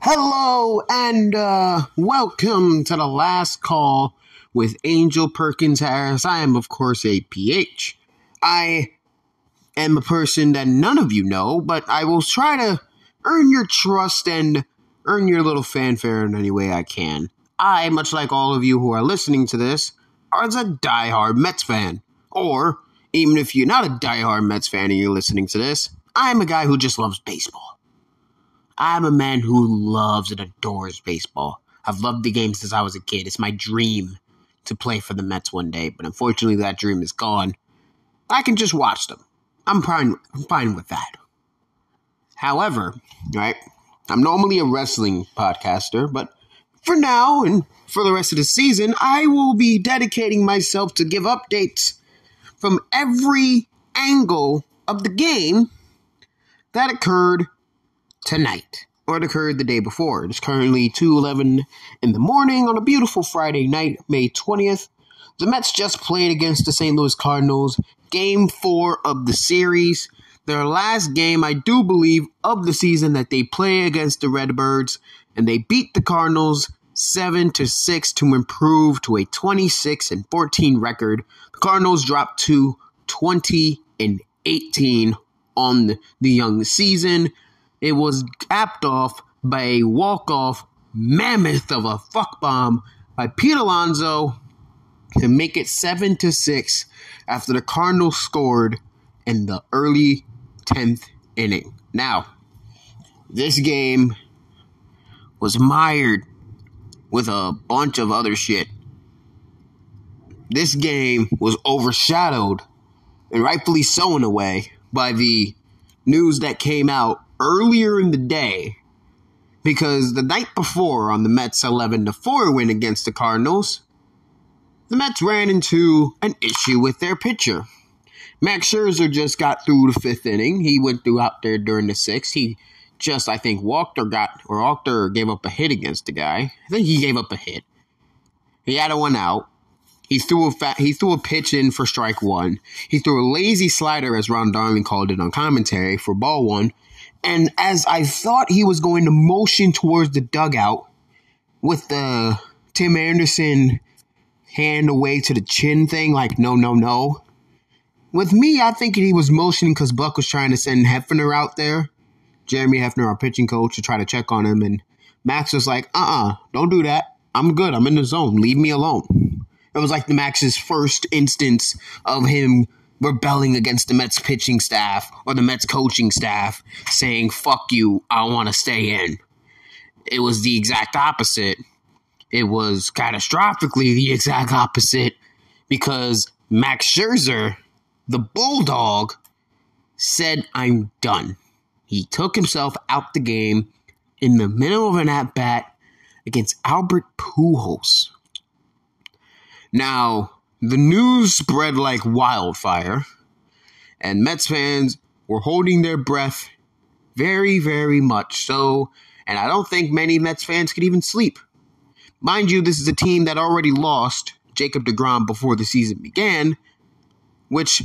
Hello and uh, welcome to the last call with Angel Perkins Harris. I am, of course, APH. I am a person that none of you know, but I will try to earn your trust and earn your little fanfare in any way I can. I, much like all of you who are listening to this, are a diehard Mets fan. Or, even if you're not a diehard Mets fan and you're listening to this, I'm a guy who just loves baseball. I'm a man who loves and adores baseball. I've loved the game since I was a kid. It's my dream to play for the Mets one day, but unfortunately that dream is gone. I can just watch them. I'm fine I'm fine with that. However, right, I'm normally a wrestling podcaster, but for now and for the rest of the season, I will be dedicating myself to give updates from every angle of the game that occurred tonight or it occurred the day before. It is currently 2:11 in the morning on a beautiful Friday night, May 20th. The Mets just played against the St. Louis Cardinals, game 4 of the series. Their last game, I do believe, of the season that they play against the Redbirds, and they beat the Cardinals 7 to 6 to improve to a 26 and 14 record. The Cardinals dropped to 20 and 18 on the young season. It was capped off by a walk-off mammoth of a fuck bomb by Pete Alonso to make it seven to six after the Cardinals scored in the early tenth inning. Now, this game was mired with a bunch of other shit. This game was overshadowed, and rightfully so in a way, by the news that came out earlier in the day because the night before on the Mets 11 to 4 win against the Cardinals, the Mets ran into an issue with their pitcher. Max Scherzer just got through the fifth inning. He went through out there during the sixth. He just, I think, walked or got or walked or gave up a hit against the guy. I think he gave up a hit. He had a one out. He threw a fa- he threw a pitch in for strike one. He threw a lazy slider, as Ron Darling called it on commentary, for ball one. And as I thought he was going to motion towards the dugout with the Tim Anderson hand away to the chin thing, like, no, no, no. With me, I think he was motioning because Buck was trying to send Hefner out there, Jeremy Hefner, our pitching coach, to try to check on him. And Max was like, uh uh-uh, uh, do not do that. I'm good. I'm in the zone. Leave me alone. It was like the Max's first instance of him rebelling against the Mets pitching staff or the Mets coaching staff saying, fuck you, I want to stay in. It was the exact opposite. It was catastrophically the exact opposite because Max Scherzer, the Bulldog, said, I'm done. He took himself out the game in the middle of an at bat against Albert Pujols. Now, the news spread like wildfire, and Mets fans were holding their breath very, very much so, and I don't think many Mets fans could even sleep. Mind you, this is a team that already lost Jacob DeGrom before the season began, which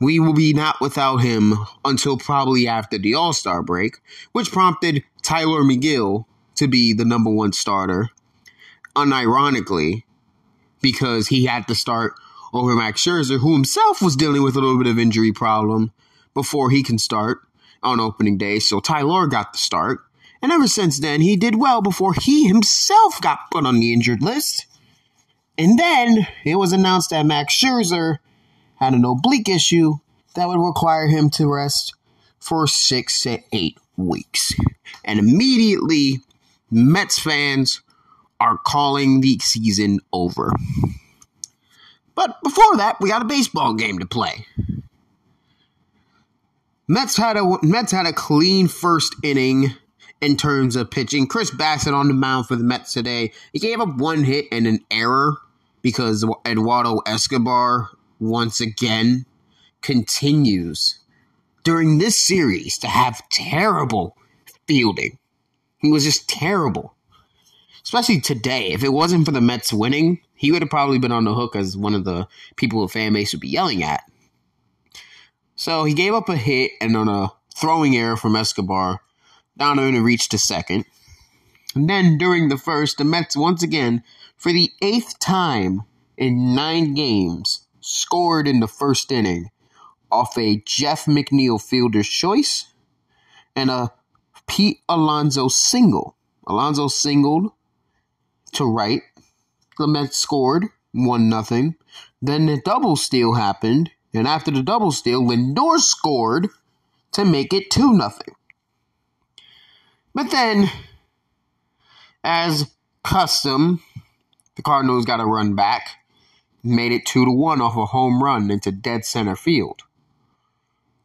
we will be not without him until probably after the All Star break, which prompted Tylor Megill to be the number one starter. Unironically, because he had to start over Max Scherzer, who himself was dealing with a little bit of injury problem before he can start on opening day. So Tylor got the start. And ever since then, he did well before he himself got put on the injured list. And then it was announced that Max Scherzer had an oblique issue that would require him to rest for six to eight weeks. And immediately, Mets fans are calling the season over. But before that, we got a baseball game to play. Mets had a Mets had a clean first inning in terms of pitching. Chris Bassitt on the mound for the Mets today. He gave up one hit and an error because Eduardo Escobar once again continues during this series to have terrible fielding. He was just terrible especially today. If it wasn't for the Mets winning, he would have probably been on the hook as one of the people the fan base would be yelling at. So he gave up a hit and on a throwing error from Escobar, Donovan reached to second. And then during the first, the Mets once again, for the eighth time in nine games, scored in the first inning off a Jeff McNeil fielder's choice and a Pete Alonso single. Alonso singled to right. The Mets scored one nothing. Then the double steal happened, and after the double steal, Lindor scored to make it two nothing. But then, as custom, the Cardinals got a run back, made it two to one off a home run into dead center field.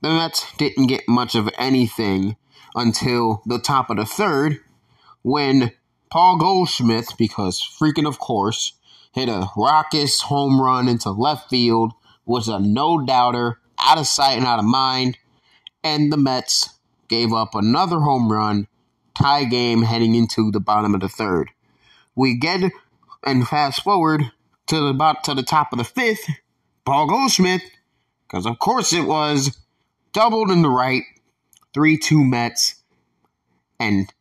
The Mets didn't get much of anything until the top of the third when Paul Goldschmidt, because freaking of course, hit a raucous home run into left field, was a no doubter, out of sight and out of mind, and the Mets gave up another home run, tie game heading into the bottom of the third. We get and fast forward to the to the top of the fifth, Paul Goldschmidt, because of course it was doubled in the right, 3 2 Mets. And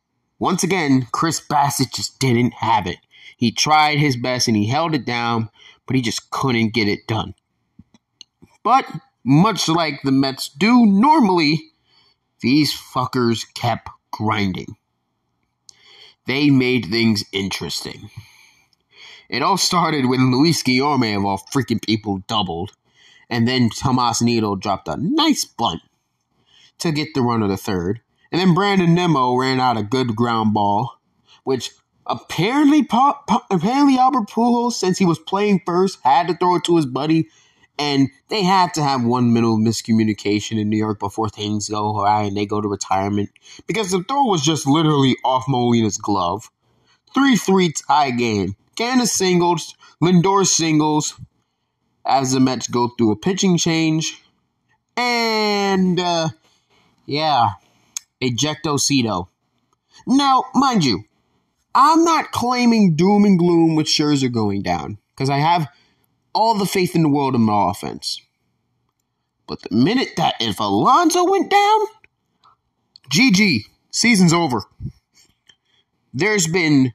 once again, Chris Bassitt just didn't have it. He tried his best and he held it down, but he just couldn't get it done. But much like the Mets do normally, these fuckers kept grinding. They made things interesting. It all started when Luis Guillorme of all freaking people doubled, and then Tomas Nido dropped a nice bunt to get the run of the third. And then Brandon Nimmo ran out a good ground ball, which apparently apparently Albert Pujols, since he was playing first, had to throw it to his buddy, and they had to have one of miscommunication in New York before things go awry and they go to retirement because the throw was just literally off Molina's glove. Three three tie game. Canha singles, Lindor singles, as the Mets go through a pitching change, and uh, yeah, ejectocito. Now, mind you, I'm not claiming doom and gloom with Scherzer going down because I have all the faith in the world in my offense. But the minute that if Alonso went down, GG, season's over. There's been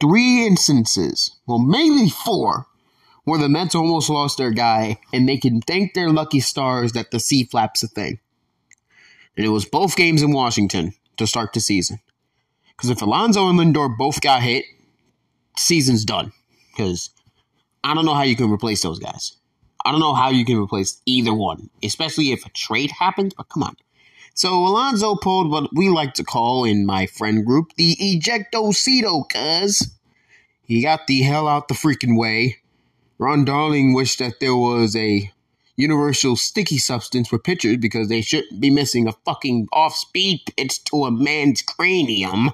three instances, well, maybe four, where the Mets almost lost their guy, and they can thank their lucky stars that the C flap's a thing. And it was both games in Washington to start the season. Because if Alonso and Lindor both got hit, season's done. Because I don't know how you can replace those guys. I don't know how you can replace either one, especially if a trade happens, but come on. So Alonso pulled what we like to call in my friend group the ejectocito, cuz he got the hell out the freaking way. Ron Darling wished that there was a universal sticky substance for pitchers because they shouldn't be missing a fucking off speed pitch to a man's cranium.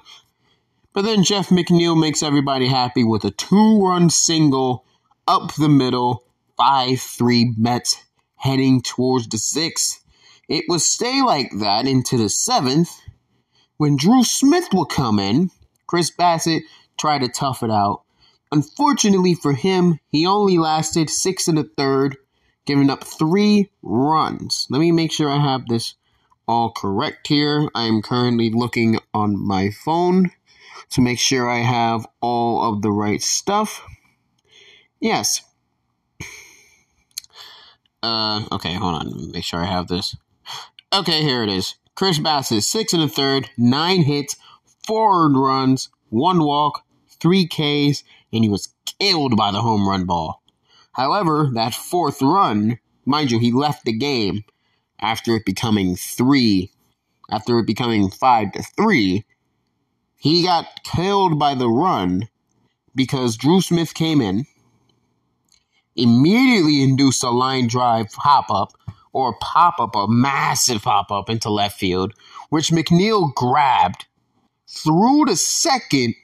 But then Jeff McNeil makes everybody happy with a two run single up the middle, 5 3 Mets heading towards the sixth. It would stay like that into the seventh when Drew Smith would come in. Chris Bassitt tried to tough it out. Unfortunately for him, he only lasted six and a third giving up three runs. Let me make sure I have this all correct here. I am currently looking on my phone to make sure I have all of the right stuff. Yes. Uh, okay, hold on. Make sure I have this. Okay, here it is. Chris Bassitt, six and a third, nine hits, four runs, one walk, three Ks, and he was killed by the home run ball. However, that fourth run, mind you, he left the game after it becoming three, after it becoming five to three. He got killed by the run because Drew Smith came in, immediately induced a line drive hop up or pop up, a massive pop up into left field, which McNeil grabbed, threw to second,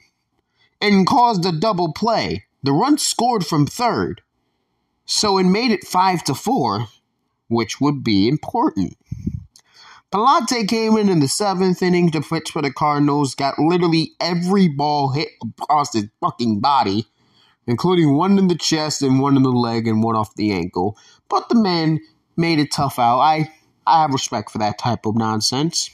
and caused a double play. The run scored from third. So it made it 5 to 4, which would be important. Pallante came in in the seventh inning to pitch for the Cardinals, got literally every ball hit across his fucking body, including one in the chest and one in the leg and one off the ankle. But the man made it tough out. I, I have respect for that type of nonsense.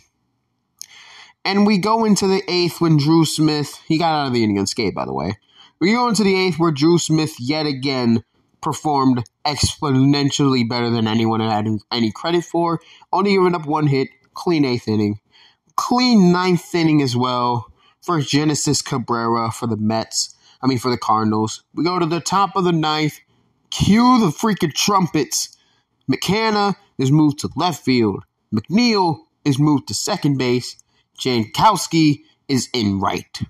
And we go into the eighth when Drew Smith, he got out of the inning unscathed, by the way. We go into the eighth where Drew Smith yet again performed exponentially better than anyone had any credit for. Only giving up one hit, clean eighth inning. Clean ninth inning as well for Genesis Cabrera for the Mets. I mean, for the Cardinals. We go to the top of the ninth. Cue the freaking trumpets. Mark Canha is moved to left field. McNeil is moved to second base. Jankowski is in right.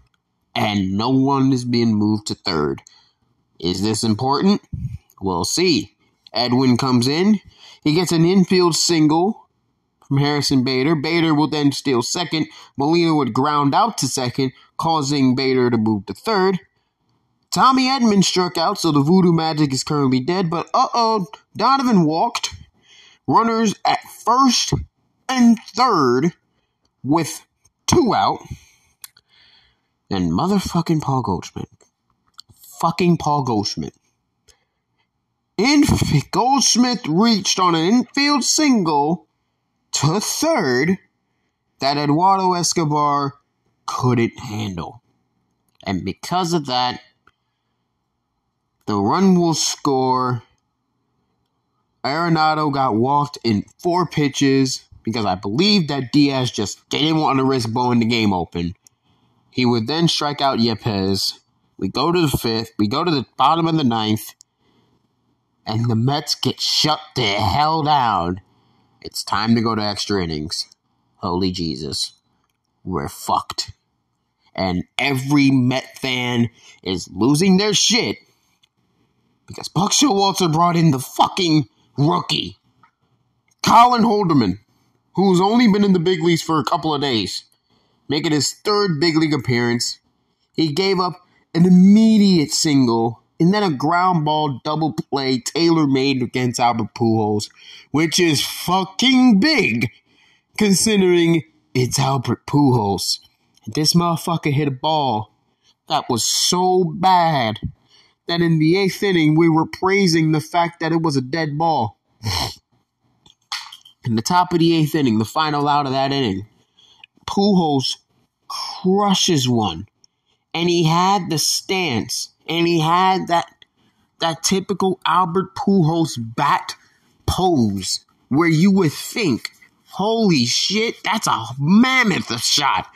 And no one is being moved to third. Is this important? We'll see. Edwin comes in. He gets an infield single from Harrison Bader. Bader will then steal second. Molina would ground out to second, causing Bader to move to third. Tommy Edman struck out, so the voodoo magic is currently dead. But uh oh, Donovan walked. Runners at first and third with two out. And motherfucking Paul Goldschmidt. Fucking Paul Goldschmidt. Inf- Goldschmidt reached on an infield single to third that Eduardo Escobar couldn't handle. And because of that, the run will score. Arenado got walked in four pitches because I believe that Diaz just didn't want to risk blowing the game open. He would then strike out Yepez. We go to the fifth. We go to the bottom of the ninth. And the Mets get shut the hell down. It's time to go to extra innings. Holy Jesus. We're fucked. And every Met fan is losing their shit because Buck Showalter brought in the fucking rookie, Colin Holderman, who's only been in the big leagues for a couple of days, making his third big league appearance. He gave up an immediate single and then a ground ball double play tailor made against Albert Pujols, which is fucking big considering it's Albert Pujols. This motherfucker hit a ball that was so bad that in the eighth inning we were praising the fact that it was a dead ball. in the top of the eighth inning, the final out of that inning, Pujols crushes one. And he had the stance, and he had that that typical Albert Pujols bat pose where you would think, holy shit, that's a mammoth shot.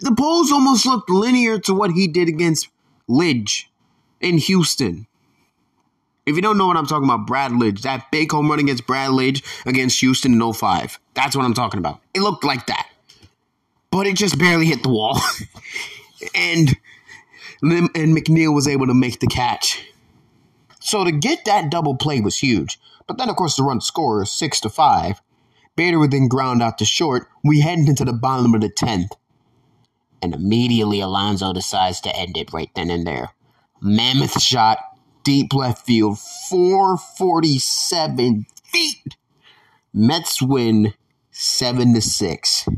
The pose almost looked linear to what he did against Lidge in Houston. If you don't know what I'm talking about, Brad Lidge, that big home run against Brad Lidge against Houston in 05. That's what I'm talking about. It looked like that. But it just barely hit the wall. and and McNeil was able to make the catch. So to get that double play was huge. But then of course the run score is six to five. Bader would then ground out to short. We head into the bottom of the tenth. And immediately Alonso decides to end it right then and there. Mammoth shot, deep left field, 447 feet. Mets win 7 to 6.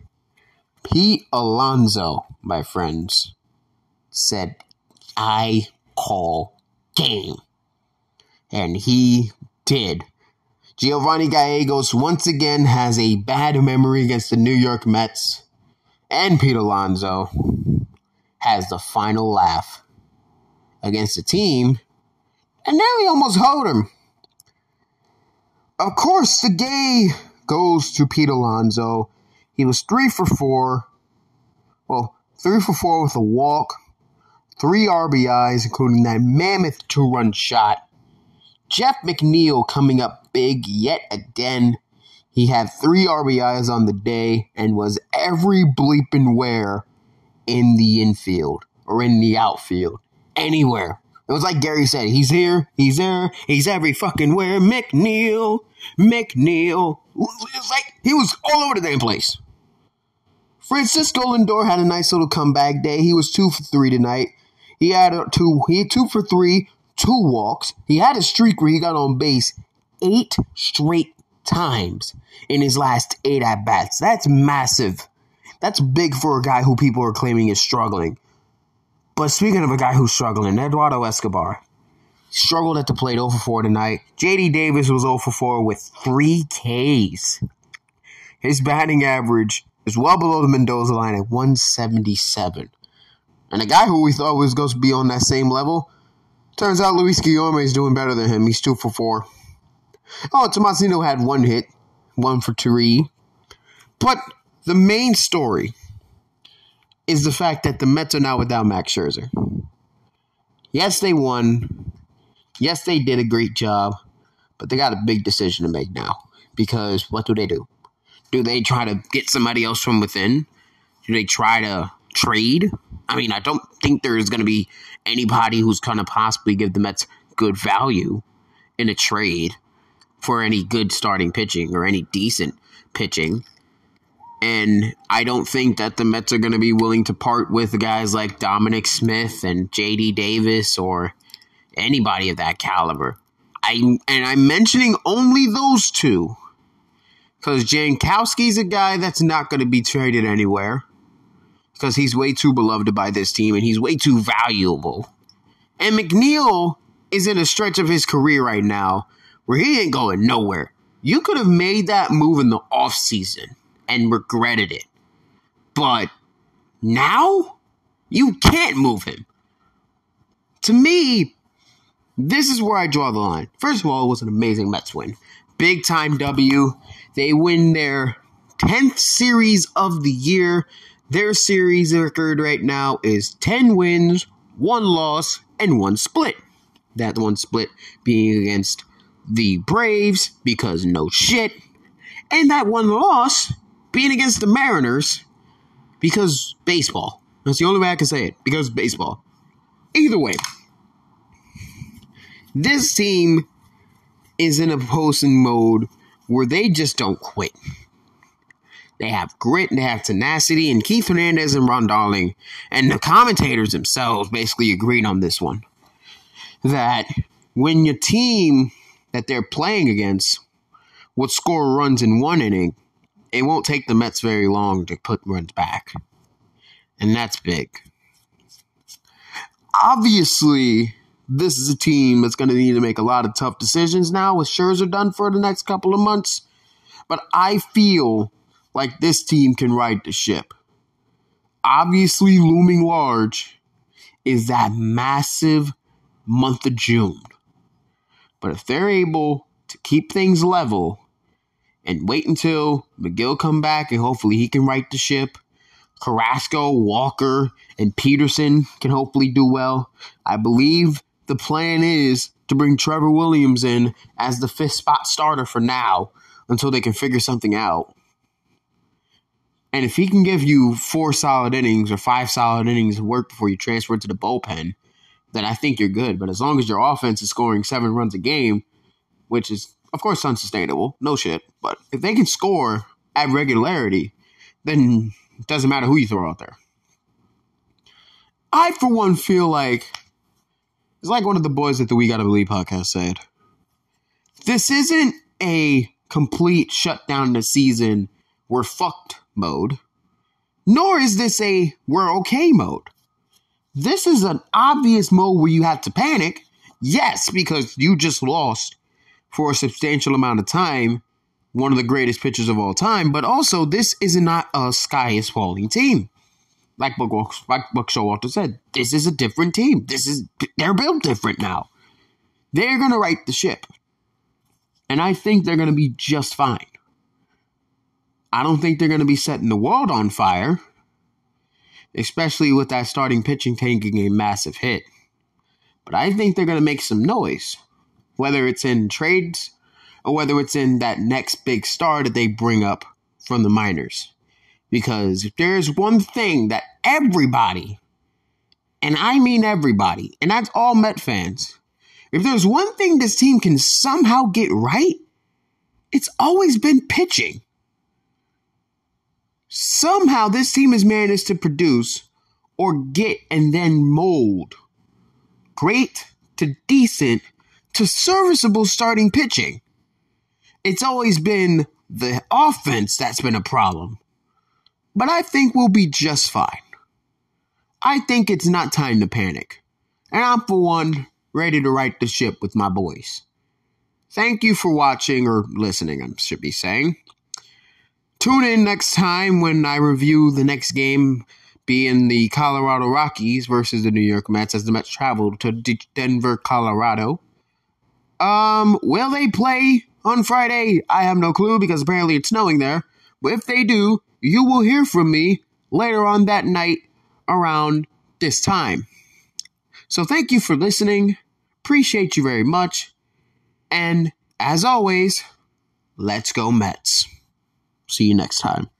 Pete Alonso, my friends, said, I call game. And he did. Giovanni Gallegos once again has a bad memory against the New York Mets. And Pete Alonso has the final laugh against the team and nearly almost hold him. Of course, the day goes to Pete Alonso. He was three for four. Well, three for four with a walk, three RBIs, including that mammoth two run shot. Jeff McNeil coming up big yet again. He had three RBIs on the day and was every bleeping where in the infield or in the outfield anywhere. It was like Gary said, he's here, he's there, he's every fucking where. McNeil, McNeil. It's like he was all over the damn place. Francisco Lindor had a nice little comeback day. He was two for three tonight. He had a two. He had two for three, two walks. He had a streak where he got on base eight straight times in his last eight at bats. That's massive. That's big for a guy who people are claiming is struggling. But speaking of a guy who's struggling, Eduardo Escobar struggled at the plate 0 for 4 tonight. JD Davis was 0 for 4 with three Ks. His batting average is well below the Mendoza line at 177. And a guy who we thought was going to be on that same level, turns out Luis Guillorme is doing better than him. He's two for four. Oh, Tomas Nido had one hit, one for three. But the main story is the fact that the Mets are now without Max Scherzer. Yes, they won. Yes, they did a great job, but they got a big decision to make now. Because what do they do? Do they try to get somebody else from within? Do they try to trade? I mean, I don't think there's going to be anybody who's going to possibly give the Mets good value in a trade for any good starting pitching or any decent pitching. And I don't think that the Mets are going to be willing to part with guys like Dominic Smith and JD Davis or anybody of that caliber. I and I'm mentioning only those two because Jankowski's a guy that's not going to be traded anywhere because he's way too beloved by this team and he's way too valuable. And McNeil is in a stretch of his career right now where he ain't going nowhere. You could have made that move in the offseason and regretted it. But now you can't move him. To me, this is where I draw the line. First of all, it was an amazing Mets win. Big time W. They win their 10th series of the year. Their series record right now is 10 wins, 1 loss, and 1 split. That one split being against the Braves because no shit. And that one loss being against the Mariners because baseball. That's the only way I can say it. Because baseball. Either way, this team is in a posting mode where they just don't quit. They have grit, and they have tenacity, and Keith Hernandez and Ron Darling and the commentators themselves basically agreed on this one. That when your team that they're playing against would score runs in one inning, it won't take the Mets very long to put runs back. And that's big. Obviously, this is a team that's going to need to make a lot of tough decisions now with Scherzer done for the next couple of months. But I feel like this team can right the ship. Obviously, looming large is that massive month of June. But if they're able to keep things level and wait until Megill come back and hopefully he can right the ship, Carrasco, Walker, and Peterson can hopefully do well. I believe the plan is to bring Trevor Williams in as the fifth spot starter for now until they can figure something out. And if he can give you four solid innings or five solid innings of work before you transfer to the bullpen, then I think you're good. But as long as your offense is scoring seven runs a game, which is, of course, unsustainable, no shit. But if they can score at regularity, then it doesn't matter who you throw out there. I, for one, feel like it's like one of the boys at the We Gotta Believe podcast said. This isn't a complete shutdown the season, we're fucked mode, nor is this a we're okay mode. This is an obvious mode where you have to panic. Yes, because you just lost for a substantial amount of time one of the greatest pitchers of all time, but also this is not a sky is falling team. Like Buck, like Buck Showalter said, this is a different team. This is they're built different now. They're gonna right the ship. And I think they're gonna be just fine. I don't think they're gonna be setting the world on fire especially with that starting pitching taking a massive hit. But I think they're going to make some noise, whether it's in trades or whether it's in that next big star that they bring up from the minors. Because if there's one thing that everybody, and I mean everybody, and that's all Met fans, if there's one thing this team can somehow get right, it's always been pitching somehow this team has managed to produce or get and then mold great to decent to serviceable starting pitching. It's always been the offense that's been a problem. But I think we'll be just fine. I think it's not time to panic. And I'm, for one, ready to right the ship with my boys. Thank you for watching or listening, I should be saying. Tune in next time when I review the next game being the Colorado Rockies versus the New York Mets as the Mets travel to D- Denver, Colorado. Um, will they play on Friday? I have no clue because apparently it's snowing there. But if they do, you will hear from me later on that night around this time. So thank you for listening. Appreciate you very much. And as always, let's go Mets. See you next time.